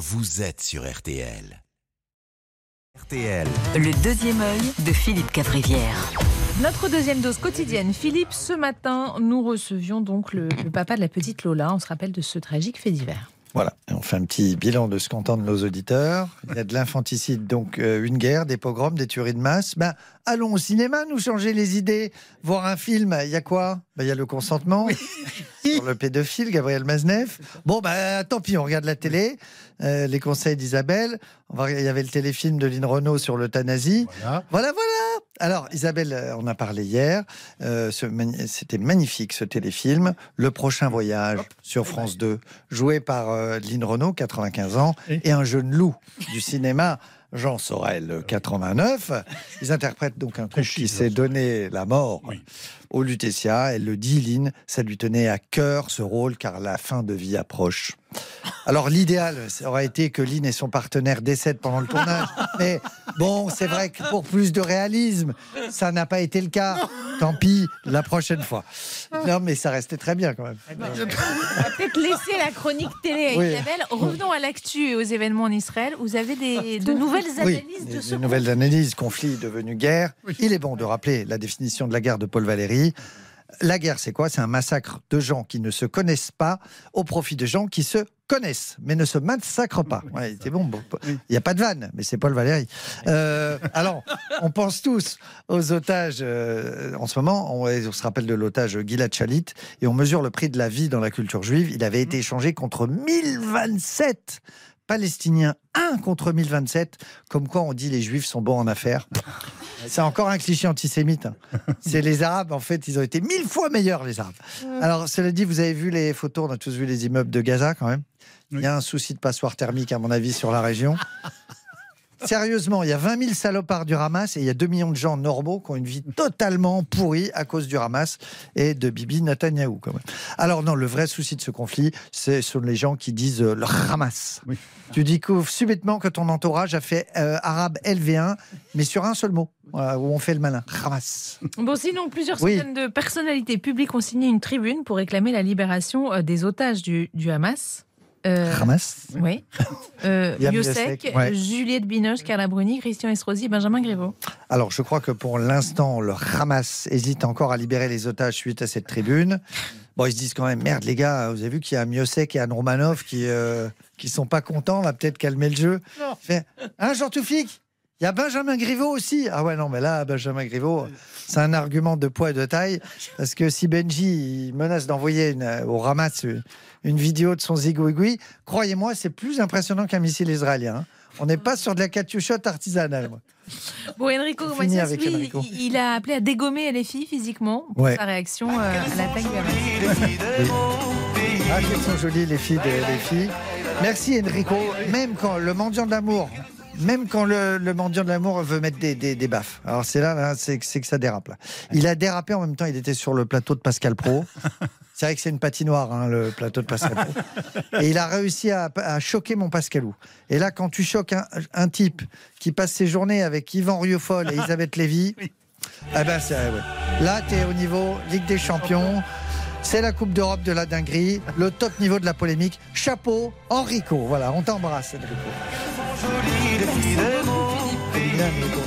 vous êtes sur RTL. RTL. Le deuxième œil de Philippe Cavrivière. Notre deuxième dose quotidienne. Philippe, ce matin, nous recevions donc le, le papa de la petite Lola. On se rappelle de ce tragique fait divers. Voilà, on fait un petit bilan de ce qu'entendent nos auditeurs. Il y a de l'infanticide, donc euh, une guerre, des pogroms, des tueries de masse. Ben, allons au cinéma, nous changer les idées. Voir un film, il y a quoi? Ben, Il y a le consentement sur le pédophile, Gabriel Maznev. Bon, ben, tant pis, on regarde la télé. Euh, les conseils d'Isabelle. Il y avait le téléfilm de Lynn Renault sur l'euthanasie. Voilà. Voilà, voilà. Alors, Isabelle, euh, on a parlé hier. Euh, C'était magnifique ce téléfilm. Le prochain voyage sur France 2, joué par euh, Lynn Renault, 95 ans, Et et un jeune loup du cinéma. Jean Sorel, 89. Ils interprètent donc un couple qui s'est donné la mort Oui. au Lutetia. Elle le dit, Lynn, ça lui tenait à cœur ce rôle car la fin de vie approche. Alors l'idéal ça aurait été que Lynn et son partenaire décèdent pendant le tournage. Mais bon, c'est vrai que pour plus de réalisme, ça n'a pas été le cas. Tant pis, la prochaine fois. Non, mais ça restait très bien quand même. On va peut-être laisser la chronique télé à Oui. Isabelle. Revenons à l'actu et aux événements en Israël. Vous avez des, de nouvelles Oui, analyses de des, ce des nouvelles analyses, conflit devenu guerre. Oui. Il est bon de rappeler la définition de la guerre de Paul Valéry. La guerre, c'est quoi? C'est un massacre de gens qui ne se connaissent pas au profit de gens qui se connaissent, mais ne se massacrent pas. Ouais, c'est bon. bon, Il n'y a pas de vanne, mais c'est Paul Valéry. Euh, alors, on pense tous aux otages euh, en ce moment. On, on se rappelle de l'otage Gilad Shalit et on mesure le prix de la vie dans la culture juive. Il avait été échangé contre 1027 Palestiniens, 1 contre 1027. Comme quoi, on dit les Juifs sont bons en affaires. C'est encore un cliché antisémite. hein. C'est les Arabes, en fait, ils ont été mille fois meilleurs, les Arabes. Alors, cela dit, vous avez vu les photos, on a tous vu les immeubles de Gaza quand même. Il y a un souci de passoire thermique, à mon avis, sur la région. Sérieusement, il y a 20 000 salopards du Hamas et il y a 2 millions de gens normaux qui ont une vie totalement pourrie à cause du Hamas et de Bibi Netanyahou. Quand même. Alors non, le vrai souci de ce conflit, ce sont les gens qui disent euh, le Hamas. Oui. Tu découvres subitement que ton entourage a fait euh, arabe LV1, mais sur un seul mot, voilà, où on fait le malin. Hamas. Bon, sinon, plusieurs Oui. centaines de personnalités publiques ont signé une tribune pour réclamer la libération euh, des otages du, du Hamas. Euh, Hamas Oui. Euh, Biosec, ouais. Juliette Binoche, Carla Bruni, Christian Estrosi, Benjamin Griveaux. Alors, je crois que pour l'instant, le Hamas hésite encore à libérer les otages suite à cette tribune. Bon, ils se disent quand même, merde, les gars, vous avez vu qu'il y a Miosek et Anne Romanov qui, euh, qui sont pas contents, on va peut-être calmer le jeu. Fait, hein, Jean Toufik? Il y a Benjamin Griveaux aussi. Ah ouais, non, mais là, Benjamin Griveaux, c'est un argument de poids et de taille. Parce que si Benji menace d'envoyer euh, au Hamas une, une vidéo de son zigouigoui, croyez-moi, c'est plus impressionnant qu'un missile israélien. hein. On n'est pas sur de la catushotte artisanale. Bon, Enrico lui, Enrico. il a appelé à dégommer les filles physiquement pour Ouais. sa réaction euh, à l'attaque Hamas. Ah, qu'elles sont jolies, les filles, de- les filles. Merci, Enrico. Même quand le mendiant de l'amour, même quand le, le mendiant de l'amour veut mettre des, des, des baffes. Alors, c'est là, là, c'est que- ça dérape. Là. Il a dérapé en même temps, il était sur le plateau de Pascal Pro. C'est vrai que c'est une patinoire, hein, le plateau de Pascal Pro. Et il a réussi à, à choquer mon Pascalou. Et là, quand tu choques un, un type qui passe ses journées avec Yvan Rieufol et Elisabeth Lévy, ah ben c'est, ouais. là, tu es au niveau Ligue des Champions. C'est la Coupe d'Europe de la dinguerie, le top niveau de la polémique. Chapeau, Enrico. Voilà, on t'embrasse, Enrico. C'est bien, Enrico.